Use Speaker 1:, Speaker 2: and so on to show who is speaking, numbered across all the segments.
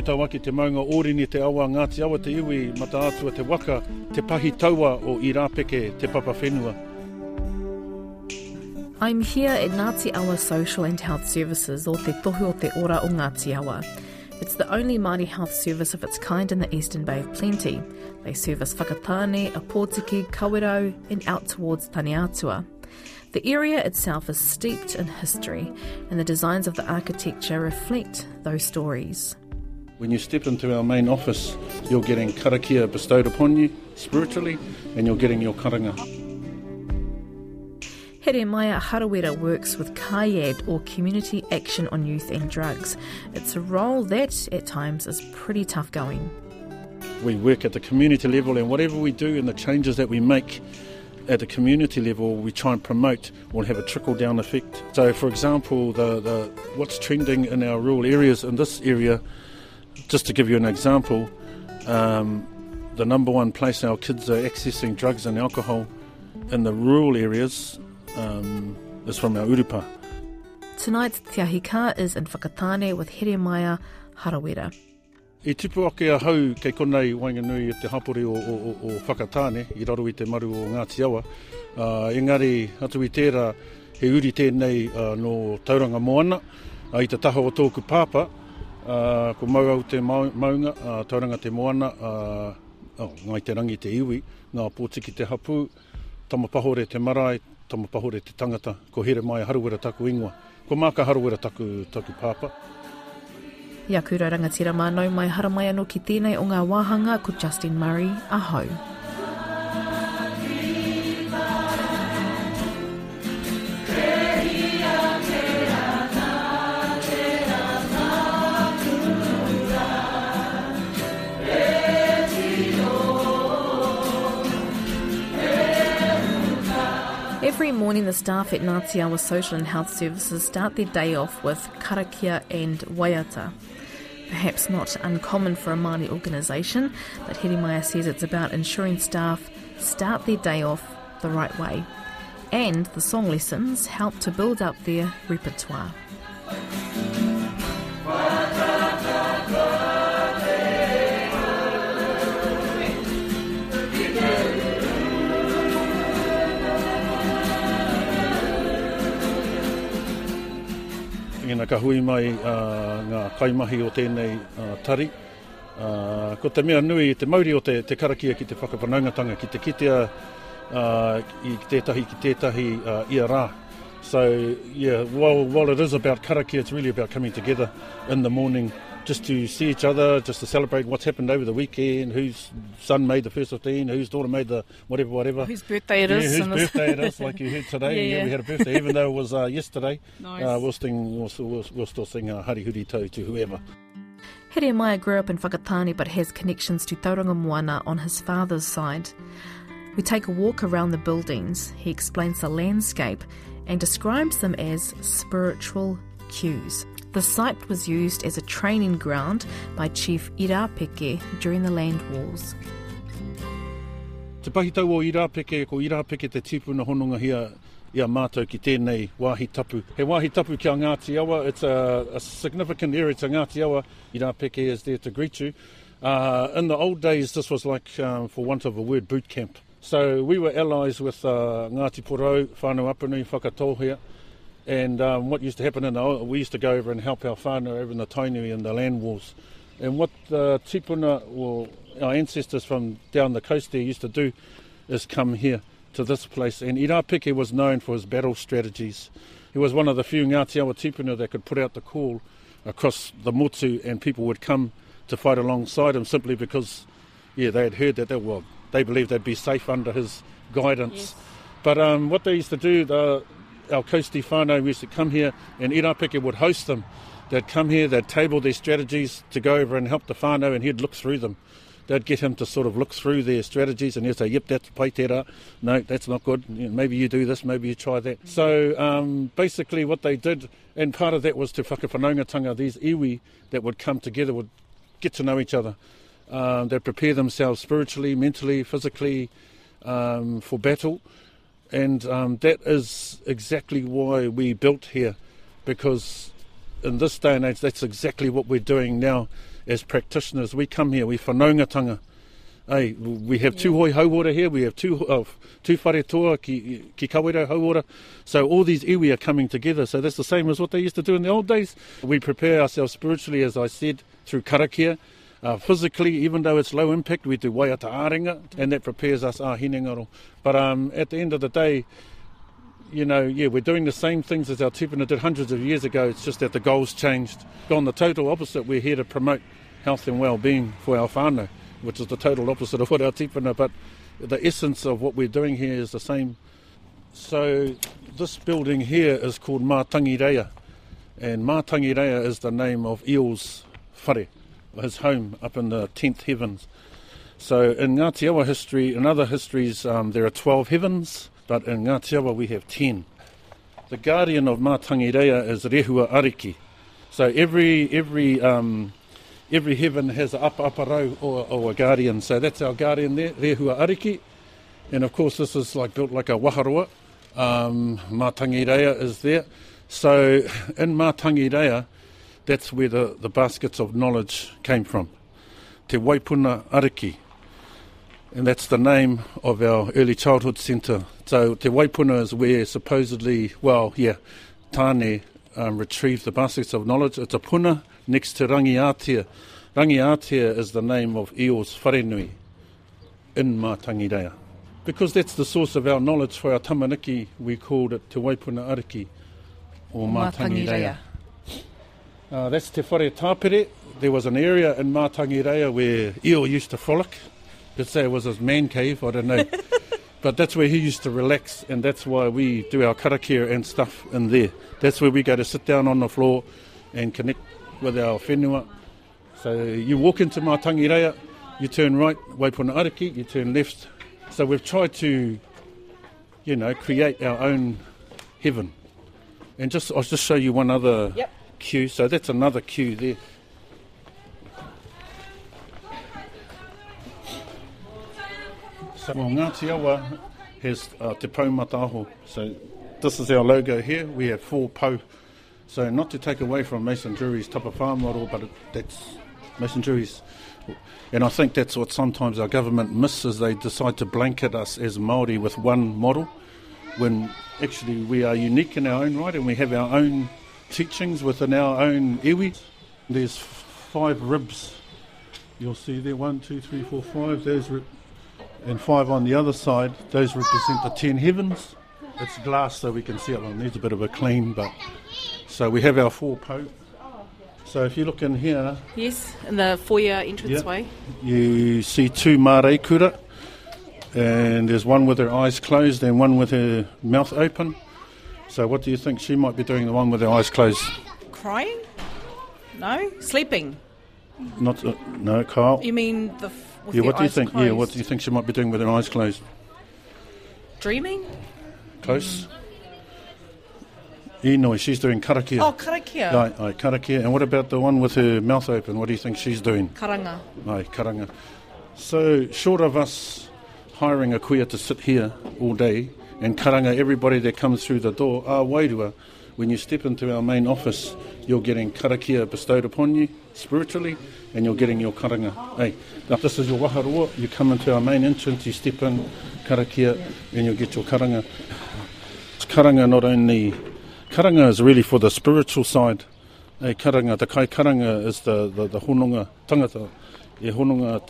Speaker 1: puta ake te maunga orini te awa Ngāti Awa te iwi mata atua te waka te pahi taua o Irapeke te papa whenua.
Speaker 2: I'm here at Ngāti Awa Social and Health Services o te tohu o te ora o Ngāti Awa. It's the only Māori health service of its kind in the Eastern Bay of Plenty. They service Whakatane, Apotiki, Kawerau and out towards Taniatua. The area itself is steeped in history, and the designs of the architecture reflect those stories.
Speaker 1: When you step into our main office, you're getting karakia bestowed upon you spiritually, and you're getting your karanga.
Speaker 2: Heremaia Harawira works with CAYAD or Community Action on Youth and Drugs. It's a role that, at times, is pretty tough going.
Speaker 1: We work at the community level, and whatever we do and the changes that we make at the community level, we try and promote will have a trickle down effect. So, for example, the, the what's trending in our rural areas in this area, just to give you an example, um, the number one place our kids are accessing drugs and alcohol in the rural areas um, is from our urupa.
Speaker 2: Tonight's Te Ahi Ka is in Whakatane with Heremaya Harawira.
Speaker 1: I tupu ake a hau kei konei wainganui i te hapori o, o, o, o Whakatāne, i raro i te maru o Ngāti Awa. Uh, engari, atu i tērā, he uri tēnei uh, no tauranga moana, uh, i te taha o tōku pāpa, uh, ko mau te maunga, uh, tauranga te moana, uh, oh, ngai te rangi te iwi, ngā pōtiki te hapu, tamapahore te marae, tamapahore te tangata, ko here mai haruwera taku ingoa. Ko māka haruwera taku, taku pāpa.
Speaker 2: Ia kura rangatira mānau mai haramai anō ki tēnei o ngā wāhanga ko Justin Murray, ahau. Every morning, the staff at Ngāti Social and Health Services start their day off with karakia and waiata. Perhaps not uncommon for a Māori organisation, but Heremaia says it's about ensuring staff start their day off the right way. And the song lessons help to build up their repertoire.
Speaker 1: Ngina ka hui mai uh, ngā kaimahi o tēnei uh, tari. Uh, ko te mea nui, te mauri o te, te karakia ki te whakawhanaungatanga, ki te kitea uh, i tētahi ki tētahi uh, ia rā. So, yeah, while, while it is about karakia, it's really about coming together in the morning just to see each other, just to celebrate what's happened over the weekend, whose son made the first 15, whose daughter made the whatever, whatever.
Speaker 2: Whose birthday it
Speaker 1: yeah,
Speaker 2: is.
Speaker 1: whose birthday it is, like you heard today.
Speaker 2: Yeah,
Speaker 1: yeah,
Speaker 2: yeah.
Speaker 1: we had a birthday, even though it was uh, yesterday.
Speaker 2: Nice.
Speaker 1: Uh, we'll, sing, we'll, we'll, we'll still sing uh, Hari Huri Tau to whoever.
Speaker 2: Heremaia grew up in Whakatane but has connections to Tauranga Moana on his father's side. We take a walk around the buildings. He explains the landscape and describes them as spiritual cues. The site was used as a training ground by Chief Irapeke during the land wars.
Speaker 1: Te pahitau o Irapeke, ko Irapeke te tipuna hononga hia ia mātou ki tēnei wāhi tapu. He wāhi tapu kia Ngāti Awa, it's a, a significant area to Ngāti Awa. Irapeke is there to greet you. Uh, in the old days, this was like, um, for want of a word, boot camp. So we were allies with uh, Ngāti Porou, whānau Apanui, Whakatohia. And um, what used to happen in the, we used to go over and help our whānau over in the Tainui and the land wars. And what the tipuna, or our ancestors from down the coast there used to do is come here to this place. And Irapeke was known for his battle strategies. He was one of the few Ngāti Awa tipuna that could put out the call across the motu and people would come to fight alongside him simply because, yeah, they had heard that, they, well, they believed they'd be safe under his guidance.
Speaker 2: Yes.
Speaker 1: But um, what they used to do, the, our coastie whānau used to come here and Irapeke would host them. They'd come here, they'd table their strategies to go over and help the whānau and he'd look through them. They'd get him to sort of look through their strategies and he'd say, yep, that's paitera. No, that's not good. You know, Maybe you do this, maybe you try that. So um, basically what they did, and part of that was to whakawhanaungatanga, these iwi that would come together would get to know each other. Um, they'd prepare themselves spiritually, mentally, physically um, for battle. And um, that is exactly why we built here, because in this day and age, that's exactly what we're doing now as practitioners, we come here, we whanaungatanga. Hey, we have two hoi hauora here, we have two, uh, two whare toa ki, ki kawera hauora. So all these iwi are coming together. So that's the same as what they used to do in the old days. We prepare ourselves spiritually, as I said, through karakia. Uh, physically, even though it's low impact, we do waiata aringa, and that prepares us our hinengaro. But um, at the end of the day, you know, yeah, we're doing the same things as our tupuna did hundreds of years ago. It's just that the goals changed. Gone the total opposite, we're here to promote health and well-being for our whānau, which is the total opposite of what our tupuna, but the essence of what we're doing here is the same. So this building here is called Mātangireia, and Mātangireia is the name of Eels whare, his home up in the 10th heavens. So in Ngāti history, in other histories, um, there are 12 heavens, but in Ngāti we have 10. The guardian of Mātangireia is Rehua Ariki. So every every um, every heaven has a upper upper row or, or a guardian. So that's our guardian there, Rehua Ariki. And of course this is like built like a waharua. Um, is there. So in Mātangireia, that's where the, the baskets of knowledge came from. Te Waipuna Ariki. And that's the name of our early childhood centre. So Te Waipuna is where supposedly, well, yeah, Tāne um, retrieved the baskets of knowledge. It's a puna next to Rangiatea. Rangiatea is the name of Io's Wharenui in Mātangireia. Because that's the source of our knowledge for our tamaniki, we called it Te Waipuna Ariki or Mātangireia. Uh, that's Te Whare Tāpere. There was an area in Mātangireia where Io used to frolic. You'd say it was his man cave, I don't know. but that's where he used to relax, and that's why we do our karakia and stuff in there. That's where we go to sit down on the floor and connect with our whenua. So you walk into Mātangireia, you turn right, Waipuna Ariki, you turn left. So we've tried to, you know, create our own heaven. And just I'll just show you one other
Speaker 2: Yep.
Speaker 1: Queue. So that's another queue there. So well, Ngāti Awa has uh, Te Pau Mataho. So this is our logo here. We have four pau. So not to take away from Mason Durie's Farm model, but it, that's Mason Durie's. And I think that's what sometimes our government misses. They decide to blanket us as Māori with one model, when actually we are unique in our own right and we have our own teachings within our own iwi. There's five ribs. You'll see there one, two, three, four, five. Those rib- and five on the other side. Those represent the ten heavens. It's glass, so we can see it. Well, it needs a bit of a clean, but so we have our four po. So if you look in here,
Speaker 2: Yes, in the foyer entranceway.
Speaker 1: you see two mare kura, and there's one with her eyes closed and one with her mouth open. So what do you think she might be doing? The one with her eyes closed?
Speaker 3: Crying? No? Sleeping?
Speaker 1: Not uh, no, Carl.
Speaker 3: You mean the f-
Speaker 1: Yeah, what do you think? Yeah, what do you think she might be doing with her eyes closed?
Speaker 3: Dreaming?
Speaker 1: Close. Inoi, she's doing karakia.
Speaker 3: Oh, karakia.
Speaker 1: Aye, aye, karakia. And what about the one with her mouth open? What do you think she's doing?
Speaker 3: Karanga.
Speaker 1: Aye, karanga. So, short of us hiring a kuia to sit here all day and karanga everybody that comes through the door, ah, wairua, when you step into our main office, you're getting karakia bestowed upon you spiritually and you're getting your karanga. Hey, now this is your waharua. You come into our main entrance, you step in, karakia, and you'll get your karanga. Karanga not only karanga is really for the spiritual side. Hey, karanga, the kai karanga is the, the, the hononga tangata. E hononga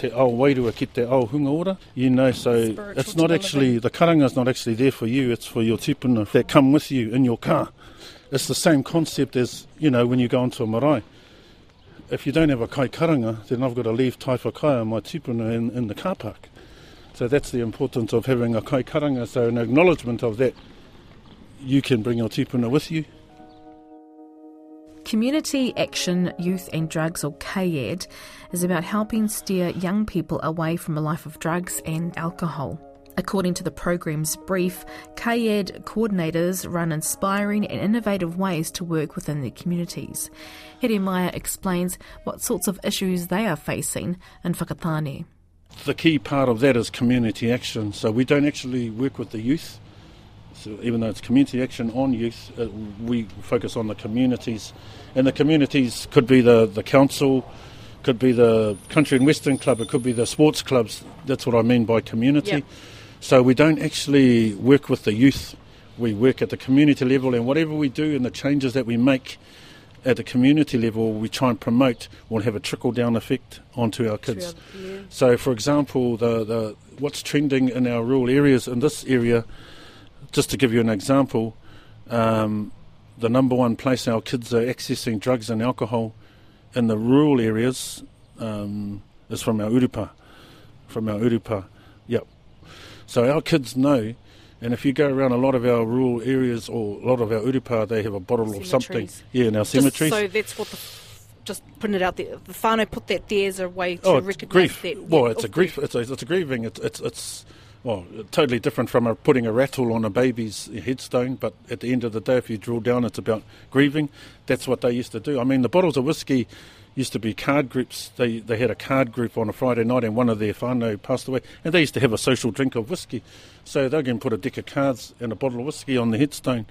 Speaker 1: te ao wairua ki te ao hunga ora. You know, so
Speaker 3: Spiritual
Speaker 1: it's not actually, the karanga is not actually there for you, it's for your tipuna that come with you in your car. It's the same concept as, you know, when you go onto a marae. If you don't have a kai karanga, then I've got to leave Taiwhakaia, my tipuna, in, in the car park. So that's the importance of having a kai karanga. So an acknowledgement of that, you can bring your tipuna with you.
Speaker 2: Community Action Youth and Drugs, or CAYAD, is about helping steer young people away from a life of drugs and alcohol. According to the program's brief, CAYAD coordinators run inspiring and innovative ways to work within their communities. Heremaia explains what sorts of issues they are facing in Whakatane.
Speaker 1: The key part of that is community action. So we don't actually work with the youth. So even though it's community action on youth, uh, we focus on the communities. And the communities could be the, the council, could be the country and western club, it could be the sports clubs. That's what I mean by community.
Speaker 3: Yep.
Speaker 1: So we don't actually work with the youth. We work at the community level, and whatever we do and the changes that we make at the community level, we try and promote will have a trickle down effect onto our kids.
Speaker 3: Yeah.
Speaker 1: So, for example, the, the what's trending in our rural areas in this area, just to give you an example, um, the number one place our kids are accessing drugs and alcohol in the rural areas um, is from our urupa, from our urupa. Yep. So our kids know, and if you go around a lot of our rural areas or a lot of our urupa, they have a bottle of something. Yeah, in our
Speaker 3: Just
Speaker 1: cemeteries.
Speaker 3: so that's what the. Just putting it out there. The whānau put that there as a way to
Speaker 1: oh,
Speaker 3: recognise
Speaker 1: grief.
Speaker 3: that.
Speaker 1: well, it's a
Speaker 3: of
Speaker 1: grief. It's a, it's a grieving. It's it's it's well totally different from a, putting a rattle on a baby's headstone. But at the end of the day, if you drill down, it's about grieving. That's what they used to do. I mean, the bottles of whiskey used to be card groups. They they had a card group on a Friday night, and one of their whānau passed away, and they used to have a social drink of whiskey. So they're going to put a deck of cards and a bottle of whiskey on the headstone,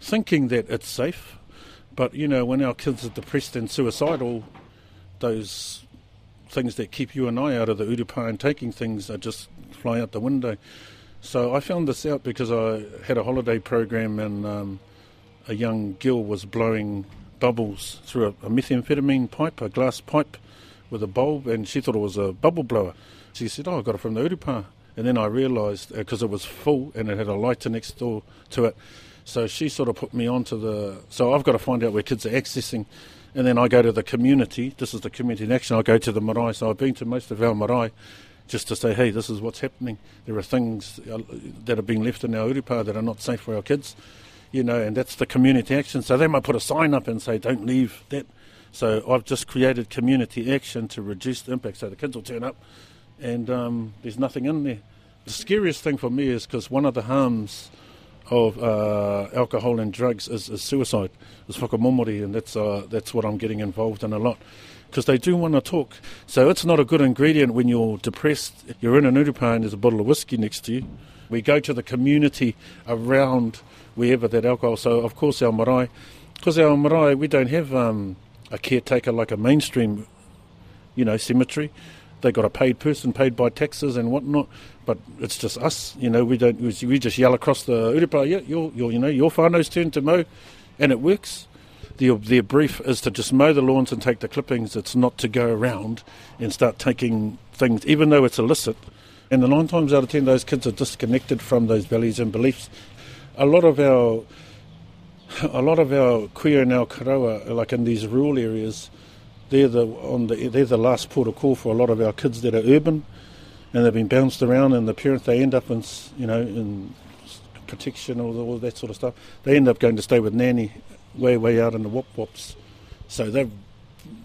Speaker 1: thinking that it's safe. But you know, when our kids are depressed and suicidal, those things that keep you and I out of the urupa and taking things are just fly out the window. So I found this out because I had a holiday program and um, a young girl was blowing bubbles through a, a methamphetamine pipe, a glass pipe with a bulb, and she thought it was a bubble blower. She said, "Oh, I got it from the urupa." And then I realised because it was full and it had a lighter next door to it. So she sort of put me onto the. So I've got to find out where kids are accessing, and then I go to the community. This is the community in action. I go to the marae. So I've been to most of our marae just to say, hey, this is what's happening. There are things uh, that are being left in our urupa that are not safe for our kids, you know, and that's the community action. So they might put a sign up and say, don't leave that. So I've just created community action to reduce the impact. So the kids will turn up and um, there's nothing in there. The scariest thing for me is because one of the harms of uh, alcohol and drugs is, is suicide, is whakamomori, and that's uh, that's what I'm getting involved in a lot. Because they do want to talk. So it's not a good ingredient when you're depressed. You're in an urupa and there's a bottle of whiskey next to you. We go to the community around wherever that alcohol. So of course our marae, because our marae we don't have um, a caretaker like a mainstream, you know, cemetery. They got a paid person, paid by taxes and whatnot. But it's just us, you know. We don't. We just yell across the urupa. Yeah, your, your, you know, your whānau's turn to mow, and it works. Their, their brief is to just mow the lawns and take the clippings. It's not to go around and start taking things, even though it's illicit. And the nine times out of ten, those kids are disconnected from those values and beliefs. A lot of our, a lot of our queer and our karawa, like in these rural areas, they're the on the they're the last port of call for a lot of our kids that are urban, and they've been bounced around, and the parents they end up in you know in protection or all that sort of stuff. They end up going to stay with nanny way way out in the wop wops, so they've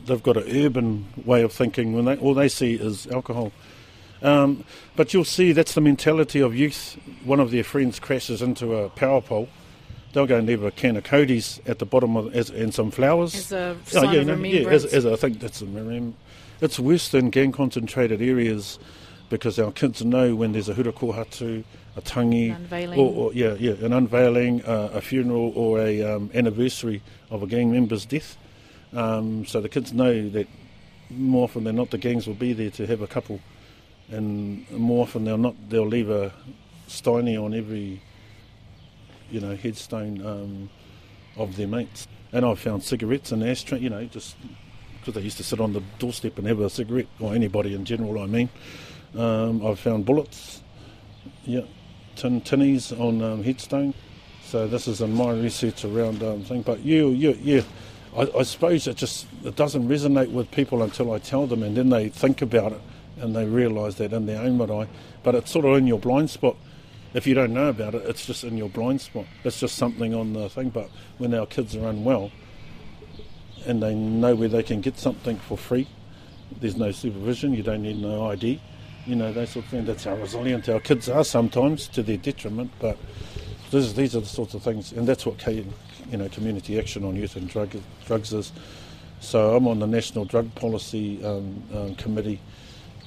Speaker 1: they've got an urban way of thinking when they all they see is alcohol. Um, but you'll see that's the mentality of youth. One of their friends crashes into a power pole. They'll go and leave a can of Cody's at the bottom of, as, and some flowers.
Speaker 3: As a
Speaker 1: Oh,
Speaker 3: sign
Speaker 1: yeah,
Speaker 3: of
Speaker 1: no, yeah, as, as I think that's a remem- It's worse than gang concentrated areas because our kids know when there's a hurakohatu, a tangi,
Speaker 3: An unveiling.
Speaker 1: or, or yeah, yeah, an unveiling, uh, a funeral, or a um, anniversary of a gang member's death. Um, so the kids know that more often than not, the gangs will be there to have a couple, and more often they'll not. They'll leave a steiny on every, you know, headstone um, of their mates. And I've found cigarettes and ashtray, you know, just because they used to sit on the doorstep and have a cigarette, or anybody in general, I mean. Um, I've found bullets, yeah, tin tinnies on um, headstone. So this is in my research around um, thing. But you, you, yeah, I, I suppose it just it doesn't resonate with people until I tell them, and then they think about it and they realise that in their own marae. But it's sort of in your blind spot. If you don't know about it, it's just in your blind spot. It's just something on the thing. But when our kids are unwell and they know where they can get something for free, there's no supervision. You don't need no ID. You know, that sort of thing. That's how resilient our kids are sometimes to their detriment. But this, these are the sorts of things, and that's what you know, community action on youth and drug, drugs is. So I'm on the National Drug Policy um, um, Committee.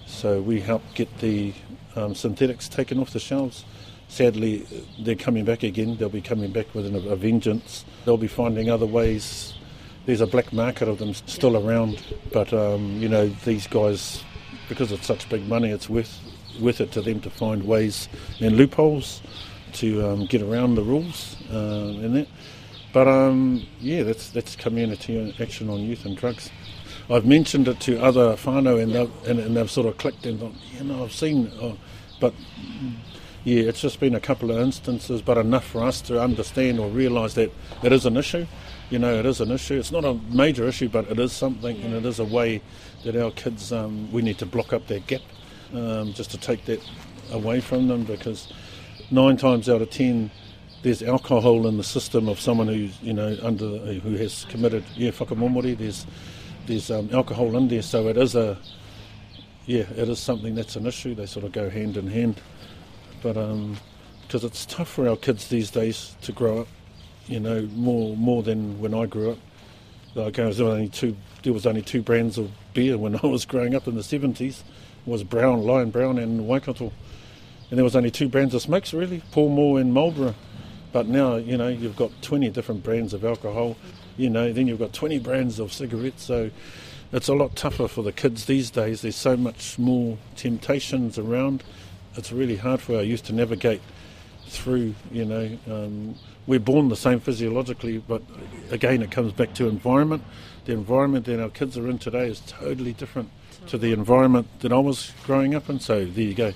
Speaker 1: So we help get the um, synthetics taken off the shelves. Sadly, they're coming back again. They'll be coming back with an, a vengeance. They'll be finding other ways there's a black market of them still around. But um, you know, these guys, because it's such big money, it's worth worth it to them to find ways and loopholes to um, get around the rules uh, and that. But um, yeah, that's that's community action on youth and drugs. I've mentioned it to other whānau and, they've, and, and they've sort of clicked and gone, you know, I've seen, oh, but yeah, it's just been a couple of instances, but enough for us to understand or realise that it is an issue. You know, it is an issue. It's not a major issue, but it is something, and it is a way that our kids, um, we need to block up that gap, um, just to take that away from them, because nine times out of ten, there's alcohol in the system of someone who's, you know, under who has committed yeah whakamomori. There's there's um, alcohol in there, so it is a yeah, it is something that's an issue. They sort of go hand in hand but um, because it's tough for our kids these days to grow up, you know, more more than when I grew up. Like there was only two there was only two brands of beer when I was growing up in the seventies. It was Brown, Lion Brown, and Waikato, and there was only two brands of smokes really, Pall Mall and Marlboro. But now you know you've got twenty different brands of alcohol. You know, then you've got twenty brands of cigarettes. So it's a lot tougher for the kids these days. There's so much more temptations around it's really hard for our youth to navigate through. You know, um, we're born the same physiologically, but again, it comes back to environment. The environment that our kids are in today is totally different to the environment that I was growing up in. So there you go.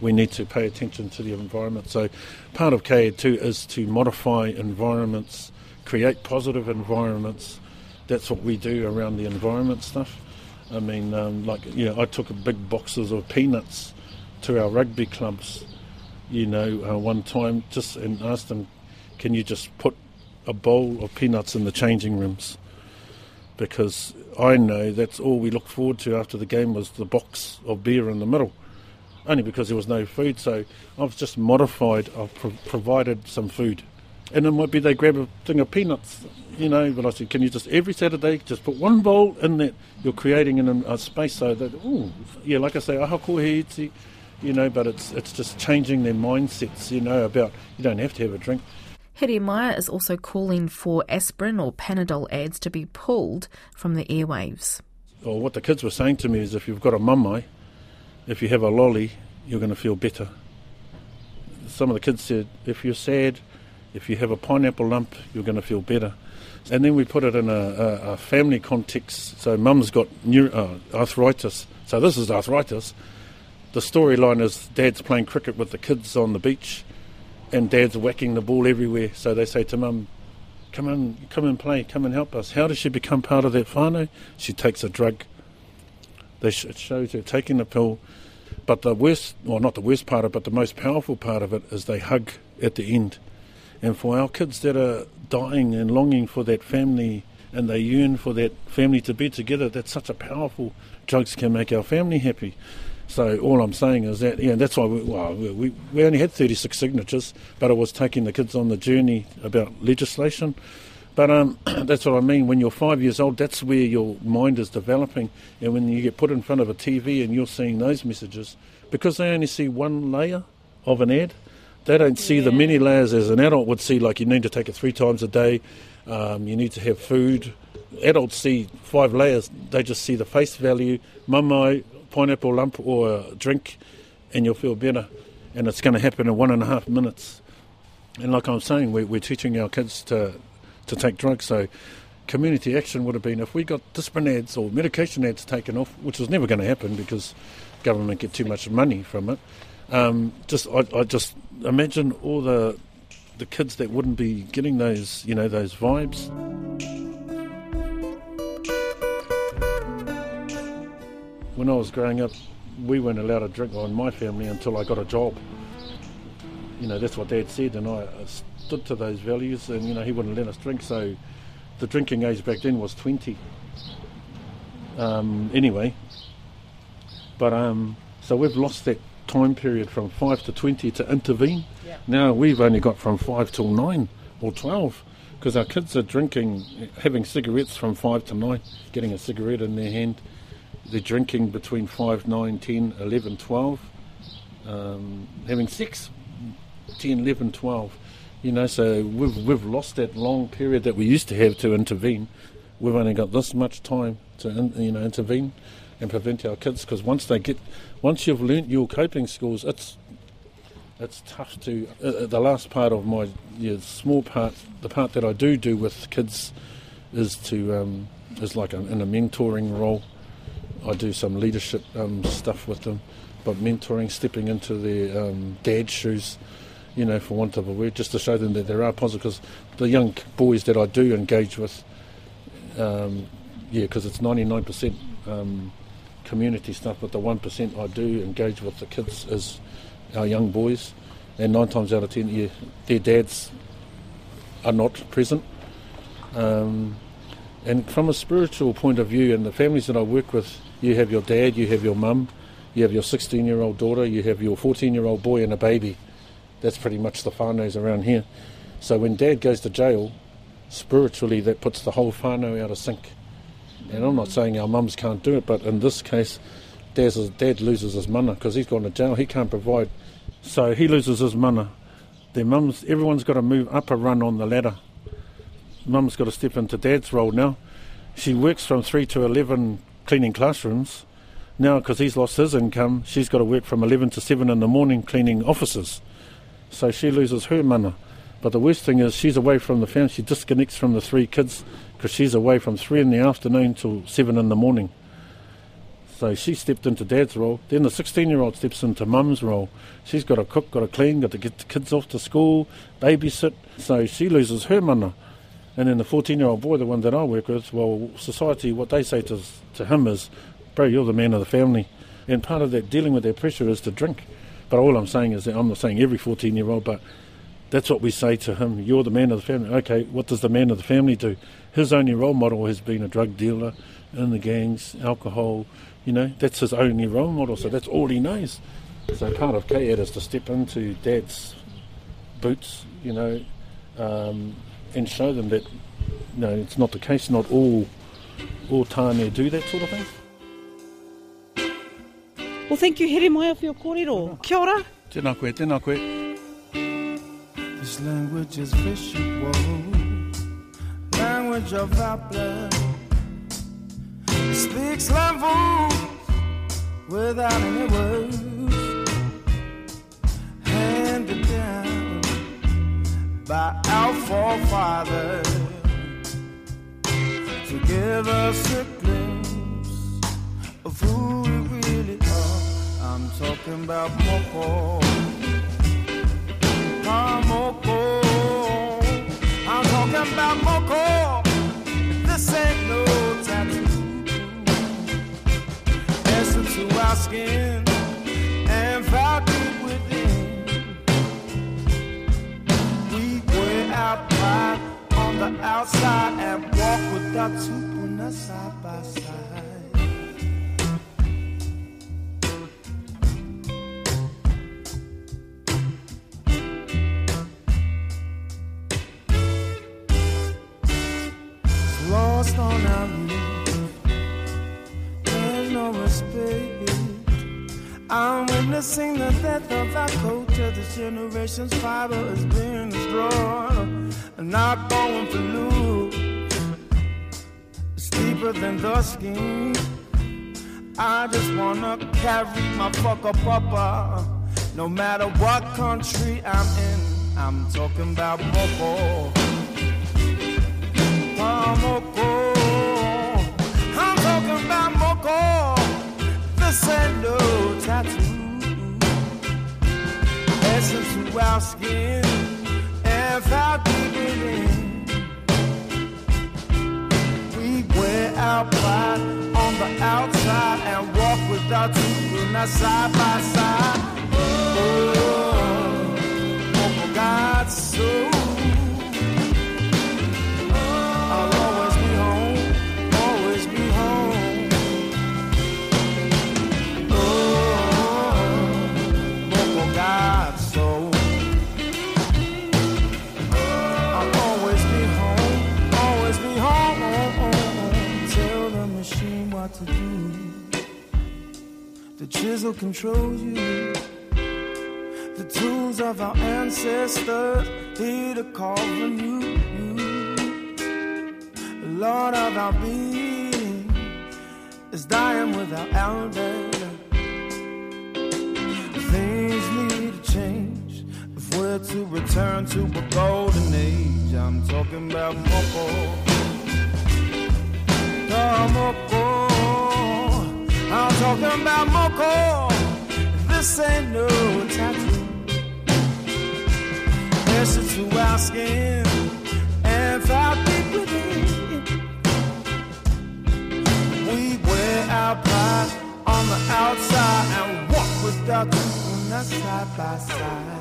Speaker 1: We need to pay attention to the environment. So part of KA2 is to modify environments, create positive environments. That's what we do around the environment stuff. I mean, um, like, you know, I took big boxes of peanuts to our rugby clubs, you know, uh, one time just and asked them, can you just put a bowl of peanuts in the changing rooms? Because I know that's all we looked forward to after the game was the box of beer in the middle. Only because there was no food, so I've just modified, I've pro- provided some food. And it might be they grab a thing of peanuts, you know, but I said, can you just every Saturday just put one bowl in that you're creating in a, space so that, oh, yeah, like I say, aha ko he iti, you know, but it's it's just changing their mindsets, you know, about you don't have to have a drink.
Speaker 2: Heremaia is also calling for aspirin or Panadol ads to be pulled from the airwaves.
Speaker 1: Well, what the kids were saying to me is if you've got a mamai, if you have a lolly, you're going to feel better. Some of the kids said, if you're sad, if you have a pineapple lump, you're going to feel better. And then we put it in a, a, a family context. So mum's got neuro, uh, arthritis. So this is arthritis the storyline is dad's playing cricket with the kids on the beach and dad's whacking the ball everywhere. So they say to mum, come in, come and play, come and help us. How does she become part of that whānau? She takes a drug. They sh- it shows her taking the pill. But the worst, well, not the worst part of it, but the most powerful part of it is they hug at the end. And for our kids that are dying and longing for that family and they yearn for that family to be together, that's such a powerful. Drugs can make our family happy. So all I'm saying is that, yeah, that's why we, well, we, we only had 36 signatures, but it was taking the kids on the journey about legislation. But um, that's what I mean. When you're five years old, that's where your mind is developing. And when you get put in front of a TV and you're seeing those messages, because they only see one layer of an ad, they don't see yeah. the many layers as an adult would see, like you need to take it three times a day, um, you need to have food. Adults see five layers, they just see the face value, mamai, pineapple lump or a drink and you'll feel better. And it's going to happen in one and a half minutes. And like I'm saying, we're, we're teaching our kids to, to take drugs. So community action would have been if we got Disprin ads or medication ads taken off, which was never going to happen because government get too much money from it. Um, just I, I just imagine all the the kids that wouldn't be getting those you know those vibes. When I was growing up, we weren't allowed to drink in my family until I got a job. You know, that's what Dad said, and I stood to those values, and, you know, he wouldn't let us drink, so the drinking age back then was 20. Um, anyway, but um, so we've lost that time period from 5 to 20 to intervene. Yeah. Now we've only got from 5 till 9 or 12 because our kids are drinking, having cigarettes from 5 to 9, getting a cigarette in their hand they're drinking between 5, 9, 10, 11, 12, um, having sex 10, 11, 12. You know, so we've, we've lost that long period that we used to have to intervene. we've only got this much time to in, you know intervene and prevent our kids because once they get once you've learnt your coping skills, it's it's tough to. Uh, uh, the last part of my yeah, small part, the part that I do do with kids, is to um, is like a, in a mentoring role. I do some leadership um, stuff with them, but mentoring, stepping into their um, dad's shoes, you know, for want of a word, just to show them that there are positives. The young boys that I do engage with, um, yeah, because it's ninety nine percent um, community stuff, but the one percent I do engage with the kids is our young boys, and nine times out of ten, yeah, their dads are not present. Um, and from a spiritual point of view, and the families that I work with, you have your dad, you have your mum, you have your 16 year old daughter, you have your 14 year old boy, and a baby. That's pretty much the whānaus around here. So when dad goes to jail, spiritually that puts the whole whānau out of sync. And I'm not saying our mums can't do it, but in this case, dad's, dad loses his mana because he's gone to jail. He can't provide so he loses his mana. Their mums, everyone's got to move up a run on the ladder. Mum's got to step into dad's role now. She works from 3 to 11 cleaning classrooms. Now, because he's lost his income, she's got to work from 11 to 7 in the morning cleaning offices. So she loses her mana. But the worst thing is she's away from the family. She disconnects from the three kids because she's away from 3 in the afternoon till 7 in the morning. So she stepped into dad's role. Then the 16 year old steps into mum's role. She's got to cook, got to clean, got to get the kids off to school, babysit. So she loses her mana. And then the 14 year old boy, the one that I work with, well, society, what they say to, to him is, bro, you're the man of the family. And part of that dealing with that pressure is to drink. But all I'm saying is that I'm not saying every 14 year old, but that's what we say to him. You're the man of the family. Okay, what does the man of the family do? His only role model has been a drug dealer in the gangs, alcohol, you know, that's his only role model, so that's all he knows. So part of CAYAD is to step into dad's boots, you know, um, and show them that, you know, it's not the case. Not all all tāne do that sort of thing.
Speaker 3: Well, thank you, Heremaia, for your kōrero. Kia ora.
Speaker 1: Tēnā koe, tēnā koe.
Speaker 4: This language is visual, language of our blood. speaks love without any words, our forefathers to give us a glimpse of who we really are. I'm talking about Moko. Ah, Moko. I'm talking about Moko. This ain't no tattoo. Essence to our skin and felt our pride on the outside and walk with our tupuna side by side. Lost on our roof. There's no respect. I'm witnessing the death of our culture. This generation's fiber is being destroyed. And not going lose. It's deeper than the skin. I just wanna carry my fuck up papa. No matter what country I'm in, I'm talking about Moko. Oh, Moko. I'm talking about Moko. This ain't no tattoo. Essence to our skin how deep in. We wear our pride on the outside and walk with our not side by side. Oh, oh, oh, oh God's soul. chisel controls you. The tools of our ancestors here to carve a new. Lord of our being is dying without our elder. Things need to change if we're to return to a golden age. I'm talking about Moko. Oh, Moko. Talking about Moko. This ain't no tattoo. It's to our skin and far deep within. We wear our pride on the outside and walk with our truth on the side by side.